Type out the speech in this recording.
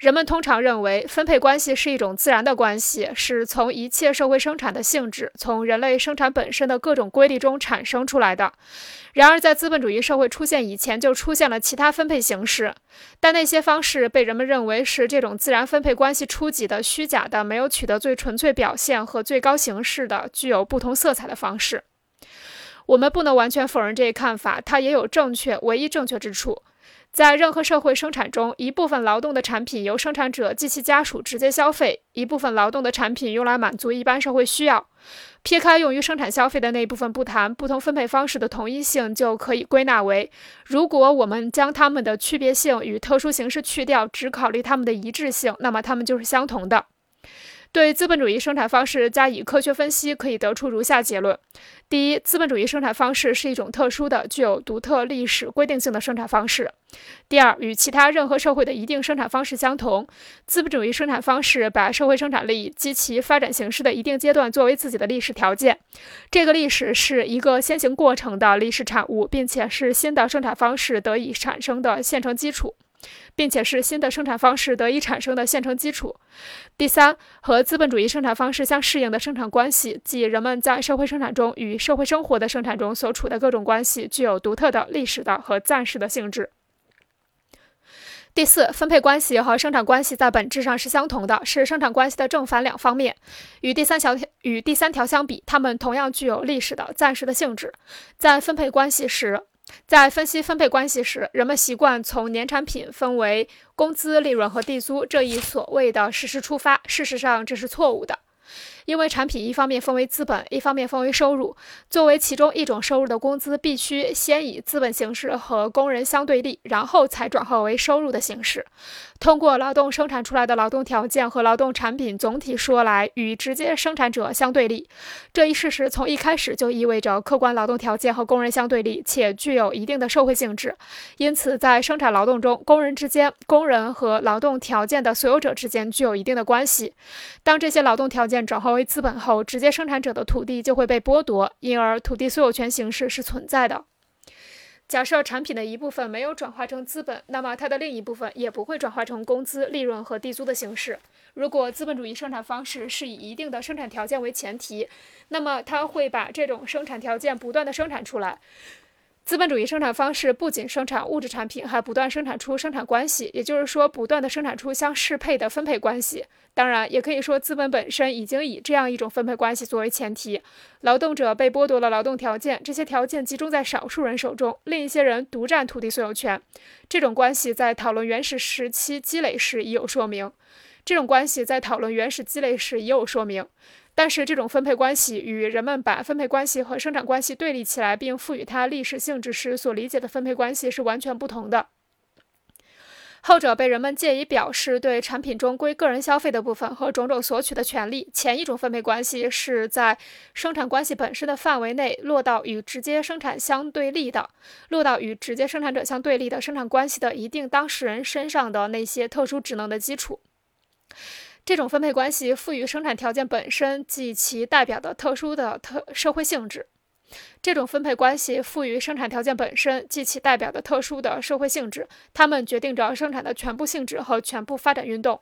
人们通常认为分配关系是一种自然的关系，是从一切社会生产的性质、从人类生产本身的各种规律中产生出来的。然而，在资本主义社会出现以前，就出现了其他分配形式，但那些方式被人们认为是这种自然分配关系初级的、虚假的、没有取得最纯粹表现和最高形式的、具有不同色彩的方式。我们不能完全否认这一看法，它也有正确、唯一正确之处。在任何社会生产中，一部分劳动的产品由生产者及其家属直接消费，一部分劳动的产品用来满足一般社会需要。撇开用于生产消费的那一部分不谈，不同分配方式的同一性就可以归纳为：如果我们将它们的区别性与特殊形式去掉，只考虑它们的一致性，那么它们就是相同的。对资本主义生产方式加以科学分析，可以得出如下结论：第一，资本主义生产方式是一种特殊的、具有独特历史规定性的生产方式；第二，与其他任何社会的一定生产方式相同，资本主义生产方式把社会生产力及其发展形式的一定阶段作为自己的历史条件，这个历史是一个先行过程的历史产物，并且是新的生产方式得以产生的现成基础。并且是新的生产方式得以产生的现成基础。第三，和资本主义生产方式相适应的生产关系，即人们在社会生产中与社会生活的生产中所处的各种关系，具有独特的历史的和暂时的性质。第四，分配关系和生产关系在本质上是相同的，是生产关系的正反两方面。与第三条与第三条相比，它们同样具有历史的暂时的性质。在分配关系时，在分析分配关系时，人们习惯从年产品分为工资、利润和地租这一所谓的事实出发。事实上，这是错误的。因为产品一方面分为资本，一方面分为收入。作为其中一种收入的工资，必须先以资本形式和工人相对立，然后才转化为收入的形式。通过劳动生产出来的劳动条件和劳动产品，总体说来与直接生产者相对立。这一事实从一开始就意味着客观劳动条件和工人相对立，且具有一定的社会性质。因此，在生产劳动中，工人之间、工人和劳动条件的所有者之间具有一定的关系。当这些劳动条件转化为为资本后，直接生产者的土地就会被剥夺，因而土地所有权形式是存在的。假设产品的一部分没有转化成资本，那么它的另一部分也不会转化成工资、利润和地租的形式。如果资本主义生产方式是以一定的生产条件为前提，那么它会把这种生产条件不断的生产出来。资本主义生产方式不仅生产物质产品，还不断生产出生产关系，也就是说，不断的生产出相适配的分配关系。当然，也可以说，资本本身已经以这样一种分配关系作为前提：劳动者被剥夺了劳动条件，这些条件集中在少数人手中，另一些人独占土地所有权。这种关系在讨论原始时期积累时已有说明。这种关系在讨论原始积累时已有说明。但是，这种分配关系与人们把分配关系和生产关系对立起来，并赋予它历史性质时所理解的分配关系是完全不同的。后者被人们借以表示对产品中归个人消费的部分和种种索取的权利；前一种分配关系是在生产关系本身的范围内落到与直接生产相对立的、落到与直接生产者相对立的生产关系的一定当事人身上的那些特殊职能的基础。这种分配关系赋予生产条件本身及其代表的特殊的特社会性质。这种分配关系赋予生产条件本身及其代表的特殊的社会性质，它们决定着生产的全部性质和全部发展运动。